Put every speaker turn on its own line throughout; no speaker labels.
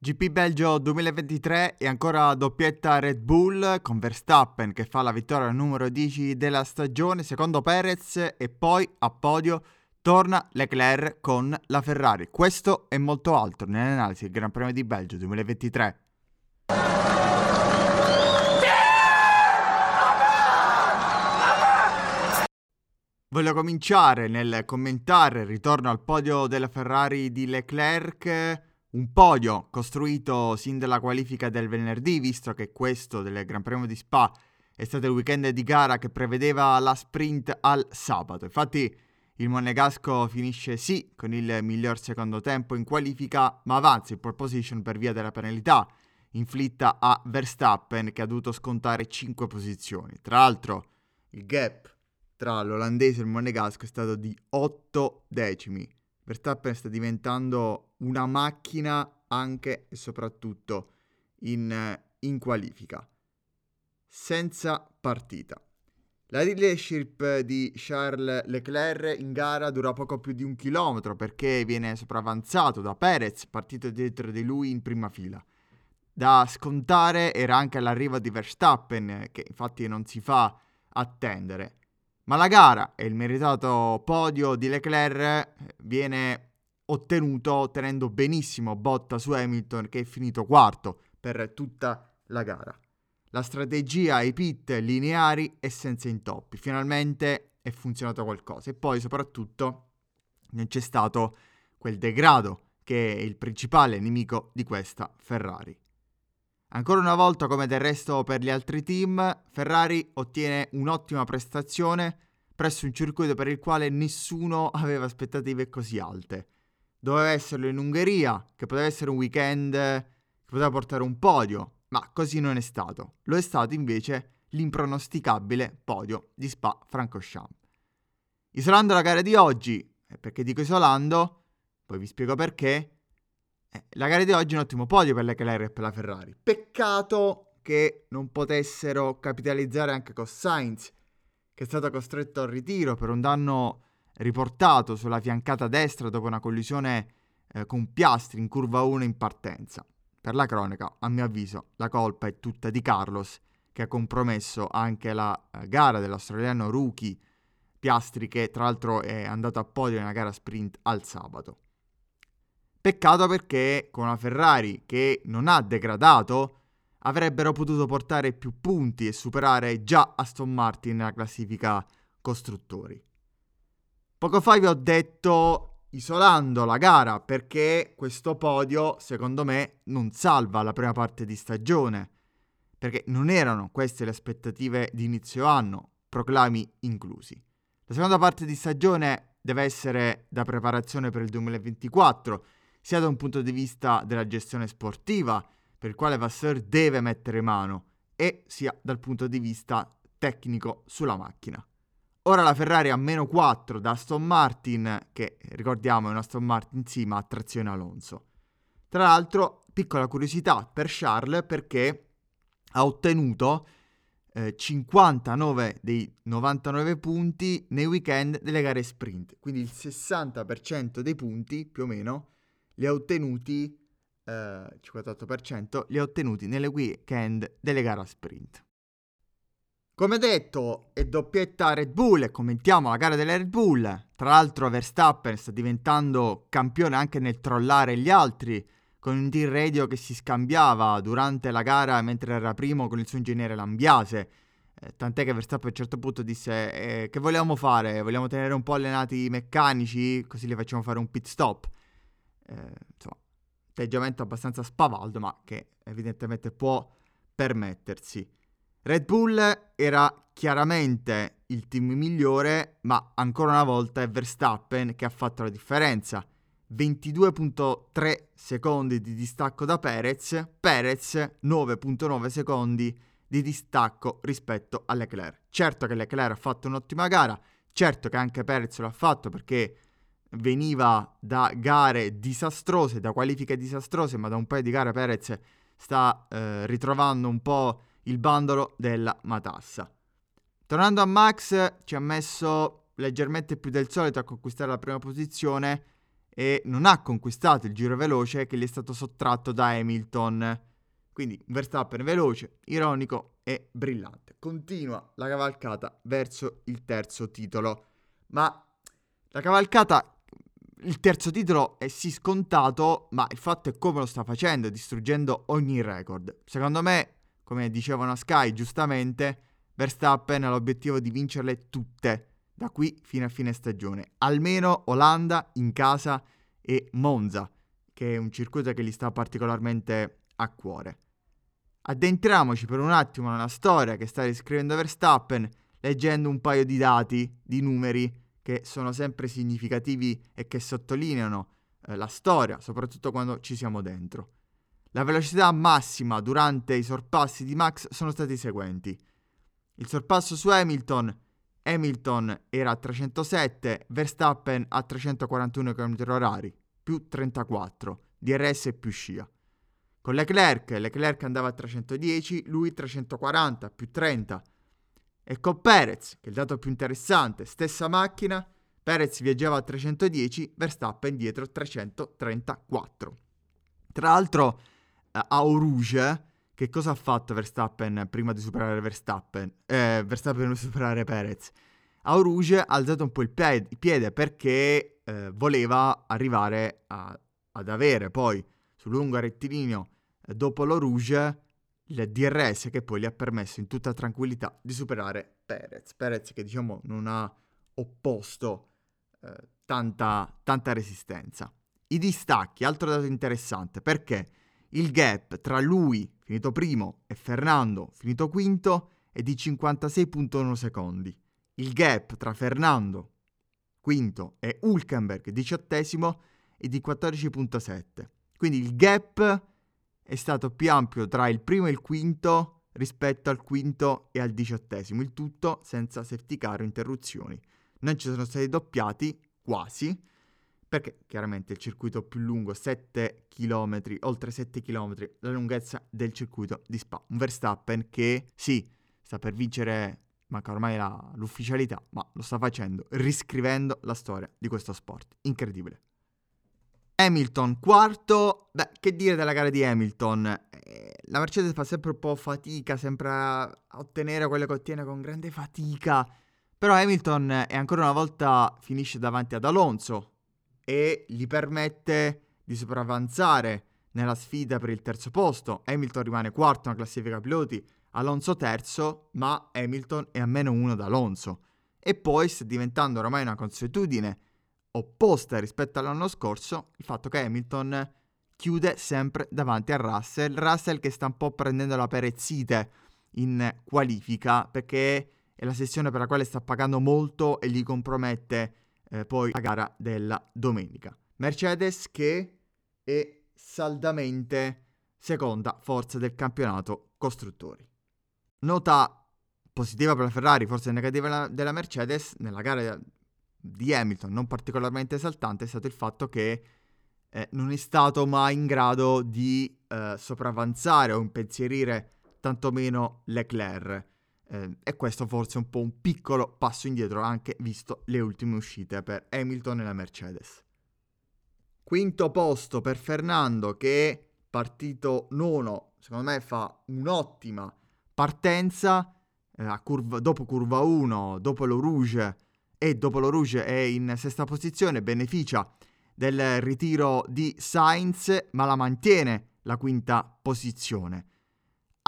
GP Belgio 2023 e ancora doppietta Red Bull con Verstappen che fa la vittoria numero 10 della stagione, secondo Perez e poi a podio torna Leclerc con la Ferrari. Questo e molto altro nell'analisi del Gran Premio di Belgio 2023. Voglio cominciare nel commentare il ritorno al podio della Ferrari di Leclerc un podio costruito sin dalla qualifica del venerdì, visto che questo del Gran Premio di Spa è stato il weekend di gara che prevedeva la sprint al sabato. Infatti il Monegasco finisce sì con il miglior secondo tempo in qualifica, ma avanza in pole position per via della penalità inflitta a Verstappen che ha dovuto scontare 5 posizioni. Tra l'altro il gap tra l'olandese e il Monegasco è stato di 8 decimi Verstappen sta diventando una macchina anche e soprattutto in, in qualifica, senza partita. La leadership di Charles Leclerc in gara dura poco più di un chilometro perché viene sopravanzato da Perez, partito dietro di lui in prima fila. Da scontare era anche l'arrivo di Verstappen, che infatti non si fa attendere. Ma la gara e il meritato podio di Leclerc eh, viene ottenuto tenendo benissimo botta su Hamilton che è finito quarto per tutta la gara. La strategia ai pit lineari e senza intoppi. Finalmente è funzionato qualcosa. E poi soprattutto non c'è stato quel degrado che è il principale nemico di questa Ferrari. Ancora una volta, come del resto per gli altri team, Ferrari ottiene un'ottima prestazione presso un circuito per il quale nessuno aveva aspettative così alte. Doveva esserlo in Ungheria, che poteva essere un weekend che poteva portare un podio, ma così non è stato. Lo è stato invece l'impronosticabile podio di Spa-Francorchamps. Isolando la gara di oggi, perché dico isolando, poi vi spiego perché, eh, la gara di oggi è un ottimo podio per Leclerc e per la Ferrari. Peccato che non potessero capitalizzare anche con Sainz, che è stato costretto al ritiro per un danno riportato sulla fiancata destra dopo una collisione eh, con Piastri in curva 1 in partenza. Per la cronaca, a mio avviso, la colpa è tutta di Carlos, che ha compromesso anche la eh, gara dell'australiano rookie Piastri, che tra l'altro è andato a podio nella gara sprint al sabato. Peccato perché con una Ferrari che non ha degradato avrebbero potuto portare più punti e superare già Aston Martin nella classifica costruttori. Poco fa vi ho detto isolando la gara perché questo podio secondo me non salva la prima parte di stagione perché non erano queste le aspettative di inizio anno, proclami inclusi. La seconda parte di stagione deve essere da preparazione per il 2024 sia da un punto di vista della gestione sportiva, per il quale Vasseur deve mettere mano, e sia dal punto di vista tecnico sulla macchina. Ora la Ferrari ha meno 4 da Aston Martin, che ricordiamo è una Aston Martin sì, ma a trazione Alonso. Tra l'altro, piccola curiosità per Charles perché ha ottenuto eh, 59 dei 99 punti nei weekend delle gare sprint, quindi il 60% dei punti più o meno li ha ottenuti, eh, 58%, li ha ottenuti nelle weekend delle gare sprint. Come detto, è doppietta Red Bull e commentiamo la gara delle Red Bull. Tra l'altro Verstappen sta diventando campione anche nel trollare gli altri, con un team radio che si scambiava durante la gara mentre era primo con il suo ingegnere Lambiase. Eh, tant'è che Verstappen a un certo punto disse eh, che vogliamo fare? Vogliamo tenere un po' allenati i meccanici così li facciamo fare un pit stop eh, insomma, atteggiamento abbastanza spavaldo, ma che evidentemente può permettersi. Red Bull era chiaramente il team migliore, ma ancora una volta è Verstappen che ha fatto la differenza. 22.3 secondi di distacco da Perez, Perez 9.9 secondi di distacco rispetto a Leclerc. Certo che Leclerc ha fatto un'ottima gara, certo che anche Perez l'ha fatto perché veniva da gare disastrose, da qualifiche disastrose, ma da un paio di gare Perez sta eh, ritrovando un po' il bandolo della matassa. Tornando a Max, ci ha messo leggermente più del solito a conquistare la prima posizione e non ha conquistato il giro veloce che gli è stato sottratto da Hamilton. Quindi Verstappen veloce, ironico e brillante. Continua la cavalcata verso il terzo titolo. Ma la cavalcata, il terzo titolo è sì scontato, ma il fatto è come lo sta facendo, distruggendo ogni record. Secondo me, come dicevano a Sky giustamente, Verstappen ha l'obiettivo di vincerle tutte da qui fino a fine stagione. Almeno Olanda in casa e Monza, che è un circuito che gli sta particolarmente a cuore. Addentriamoci per un attimo nella storia che sta riscrivendo Verstappen, leggendo un paio di dati, di numeri che sono sempre significativi e che sottolineano eh, la storia, soprattutto quando ci siamo dentro. La velocità massima durante i sorpassi di Max sono stati i seguenti. Il sorpasso su Hamilton Hamilton era a 307, Verstappen a 341 km/h, più 34, DRS più scia. Con Leclerc, Leclerc andava a 310, lui 340, più 30. E con Perez, che è il dato più interessante, stessa macchina, Perez viaggiava a 310, Verstappen dietro 334. Tra l'altro, a Rouge, che cosa ha fatto Verstappen prima di superare Verstappen? Eh, Verstappen prima superare Perez. Auruge ha alzato un po' il piede, perché eh, voleva arrivare a, ad avere poi sul lungo rettilineo eh, dopo l'Auruge il DRS che poi gli ha permesso in tutta tranquillità di superare Perez. Perez che diciamo non ha opposto eh, tanta, tanta resistenza. I distacchi, altro dato interessante, perché il gap tra lui, finito primo, e Fernando, finito quinto, è di 56.1 secondi. Il gap tra Fernando, quinto, e Hulkenberg, diciottesimo, è di 14.7. Quindi il gap è stato più ampio tra il primo e il quinto rispetto al quinto e al diciottesimo, il tutto senza safety car o interruzioni. Non ci sono stati doppiati, quasi, perché chiaramente il circuito più lungo, 7 km, oltre 7 km, la lunghezza del circuito di Spa. Un Verstappen che sì, sta per vincere, manca ormai la, l'ufficialità, ma lo sta facendo riscrivendo la storia di questo sport. Incredibile. Hamilton quarto, beh, che dire della gara di Hamilton? Eh, la Mercedes fa sempre un po' fatica, sempre a ottenere quello che ottiene con grande fatica. Però Hamilton è ancora una volta finisce davanti ad Alonso, e gli permette di sopravanzare nella sfida per il terzo posto. Hamilton rimane quarto nella classifica piloti, Alonso terzo, ma Hamilton è a meno uno da Alonso. E poi sta diventando ormai una consuetudine opposta rispetto all'anno scorso il fatto che Hamilton chiude sempre davanti a Russell. Russell che sta un po' prendendo la perezzite in qualifica perché è la sessione per la quale sta pagando molto e gli compromette eh, poi la gara della domenica. Mercedes che è saldamente seconda forza del campionato costruttori. Nota positiva per la Ferrari, forse negativa della Mercedes, nella gara di Hamilton, non particolarmente esaltante, è stato il fatto che eh, non è stato mai in grado di eh, sopravanzare o impensierire tantomeno Leclerc. Eh, e questo forse è un po' un piccolo passo indietro anche visto le ultime uscite per Hamilton e la Mercedes. Quinto posto per Fernando che è partito nono, secondo me fa un'ottima partenza eh, curva, dopo curva 1, dopo lo Rouge e dopo lo Rouge è in sesta posizione, beneficia del ritiro di Sainz ma la mantiene la quinta posizione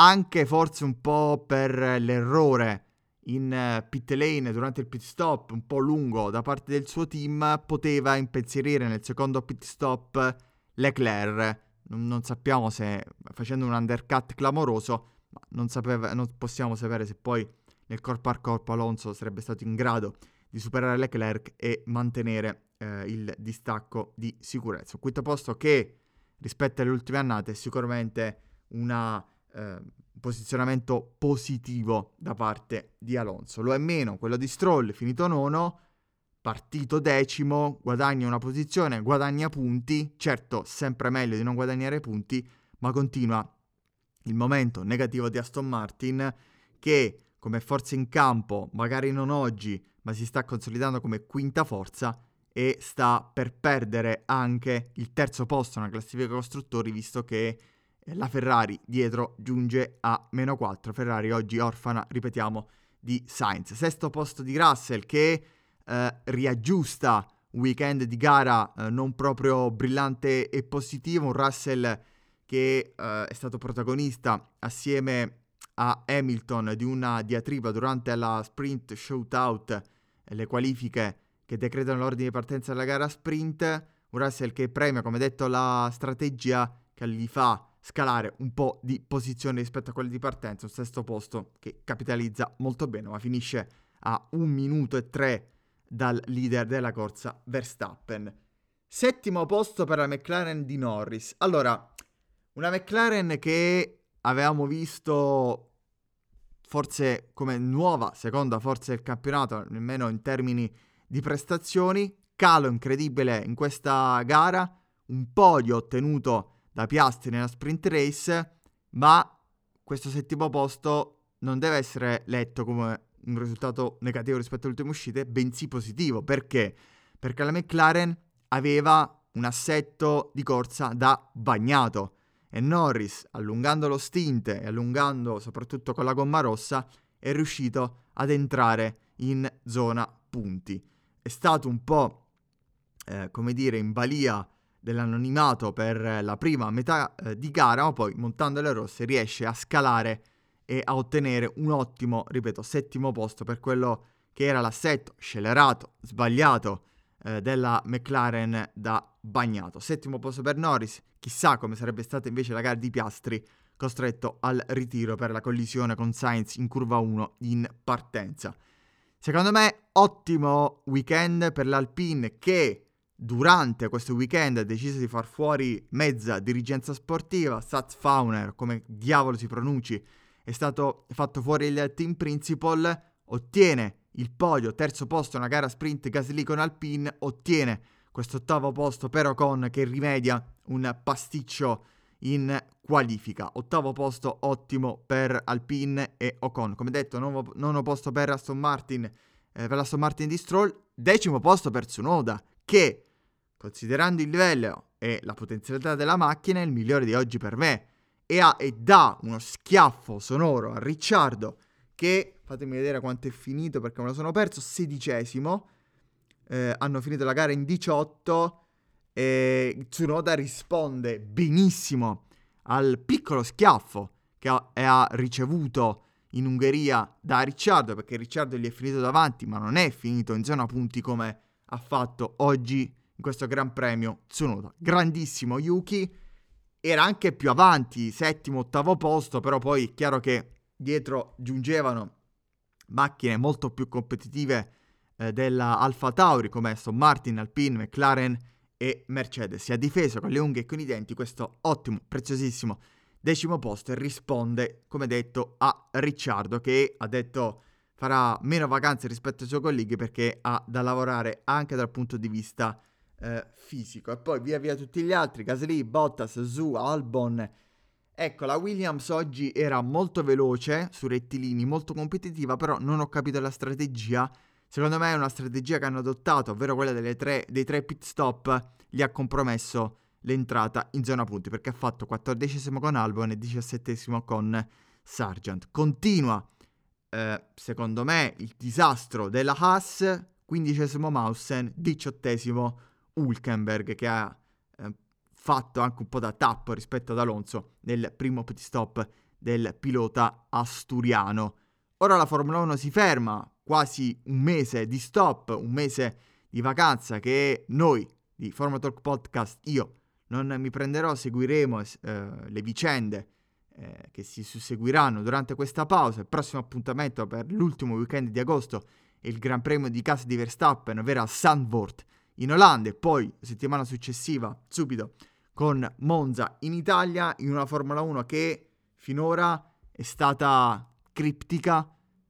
anche forse un po' per l'errore in eh, pit lane durante il pit stop un po' lungo da parte del suo team poteva impensierire nel secondo pit stop Leclerc non, sappiamo se facendo un undercut clamoroso non, sapeva, non possiamo sapere se poi nel corpo a corpo Alonso sarebbe stato in grado di superare Leclerc e mantenere eh, il distacco di sicurezza. Quinto posto che rispetto alle ultime annate è sicuramente una eh, posizionamento positivo da parte di Alonso. Lo è meno quello di Stroll, finito nono, partito decimo, guadagna una posizione, guadagna punti, certo sempre meglio di non guadagnare punti, ma continua il momento negativo di Aston Martin che come forza in campo, magari non oggi, ma si sta consolidando come quinta forza e sta per perdere anche il terzo posto nella classifica costruttori visto che la Ferrari dietro giunge a meno 4. Ferrari oggi orfana, ripetiamo, di Sainz. Sesto posto di Russell che eh, riaggiusta un weekend di gara eh, non proprio brillante e positivo, un Russell che eh, è stato protagonista assieme a Hamilton di una diatriba durante la sprint shootout, le qualifiche che decretano l'ordine di partenza della gara sprint, un Russell che premia, come detto, la strategia che gli fa scalare un po' di posizione rispetto a quelle di partenza, un sesto posto che capitalizza molto bene, ma finisce a un minuto e tre dal leader della corsa Verstappen. Settimo posto per la McLaren di Norris. Allora, una McLaren che avevamo visto forse come nuova seconda forza del campionato, almeno in termini di prestazioni, calo incredibile in questa gara, un podio ottenuto da Piastri nella sprint race, ma questo settimo posto non deve essere letto come un risultato negativo rispetto alle ultime uscite, bensì positivo. Perché? Perché la McLaren aveva un assetto di corsa da bagnato e Norris, allungando lo stint e allungando soprattutto con la gomma rossa, è riuscito ad entrare in zona punti. È stato un po', eh, come dire, in balia dell'anonimato per la prima metà eh, di gara, ma poi montando le rosse riesce a scalare e a ottenere un ottimo, ripeto, settimo posto per quello che era l'assetto scellerato, sbagliato eh, della McLaren da bagnato. Settimo posto per Norris, chissà come sarebbe stata invece la gara di Piastri, costretto al ritiro per la collisione con Sainz in curva 1 in partenza. Secondo me ottimo weekend per l'Alpine che durante questo weekend ha deciso di far fuori mezza dirigenza sportiva, Sats Fauner, come diavolo si pronunci, è stato fatto fuori il team principal, ottiene il podio, terzo posto nella gara sprint Gasly con Alpine, ottiene questo ottavo posto per Ocon che rimedia un pasticcio in qualifica. Ottavo posto ottimo per Alpine e Ocon. Come detto, nono, nono posto per Aston Martin, eh, per l'Aston Martin di Stroll, decimo posto per Tsunoda che Considerando il livello e la potenzialità della macchina, è il migliore di oggi per me. E, ha, e dà uno schiaffo sonoro a Ricciardo che, fatemi vedere quanto è finito perché me lo sono perso, sedicesimo. Eh, hanno finito la gara in 18 e Tsunoda risponde benissimo al piccolo schiaffo che ha, ha ricevuto in Ungheria da Ricciardo perché Ricciardo gli è finito davanti ma non è finito in zona punti come ha fatto oggi in questo Gran Premio Tsunoda. Grandissimo Yuki, era anche più avanti, settimo, ottavo posto, però poi è chiaro che dietro giungevano macchine molto più competitive eh, della Alfa Tauri come Aston Martin, Alpine, McLaren e Mercedes. Si è difeso con le unghie e con i denti questo ottimo, preziosissimo decimo posto e risponde, come detto, a Ricciardo che ha detto farà meno vacanze rispetto ai suoi colleghi perché ha da lavorare anche dal punto di vista eh, fisico. E poi via via tutti gli altri, Gasly, Bottas, Zu, Albon. Ecco, la Williams oggi era molto veloce su rettilini, molto competitiva, però non ho capito la strategia. Secondo me è una strategia che hanno adottato, ovvero quella tre, dei tre pit stop, gli ha compromesso l'entrata in zona punti perché ha fatto 14 con Albon e 17 con Sargent. Continua, eh, secondo me, il disastro della Haas, 15 Mausen, 18 Hulkenberg che ha eh, fatto anche un po' da tappo rispetto ad Alonso nel primo pit stop del pilota asturiano. Ora la Formula 1 si ferma, quasi un mese di stop, un mese di vacanza che noi di Formula Talk Podcast, io non mi prenderò, seguiremo eh, le vicende eh, che si susseguiranno durante questa pausa. Il prossimo appuntamento per l'ultimo weekend di agosto è il Gran Premio di casa di Verstappen, ovvero a Sandvoort in Olanda e poi settimana successiva subito con Monza in Italia in una Formula 1 che finora è stata criptica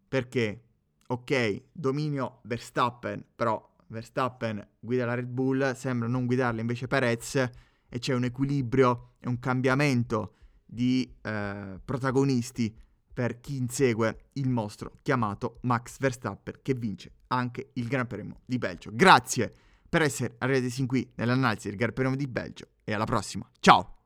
perché ok, dominio Verstappen, però Verstappen guida la Red Bull, sembra non guidarla invece Perez e c'è un equilibrio e un cambiamento di eh, protagonisti per chi insegue il mostro chiamato Max Verstappen che vince anche il Gran Premio di Belgio. Grazie per essere arrivati sin qui nell'analisi del Premio di Belgio e alla prossima. Ciao!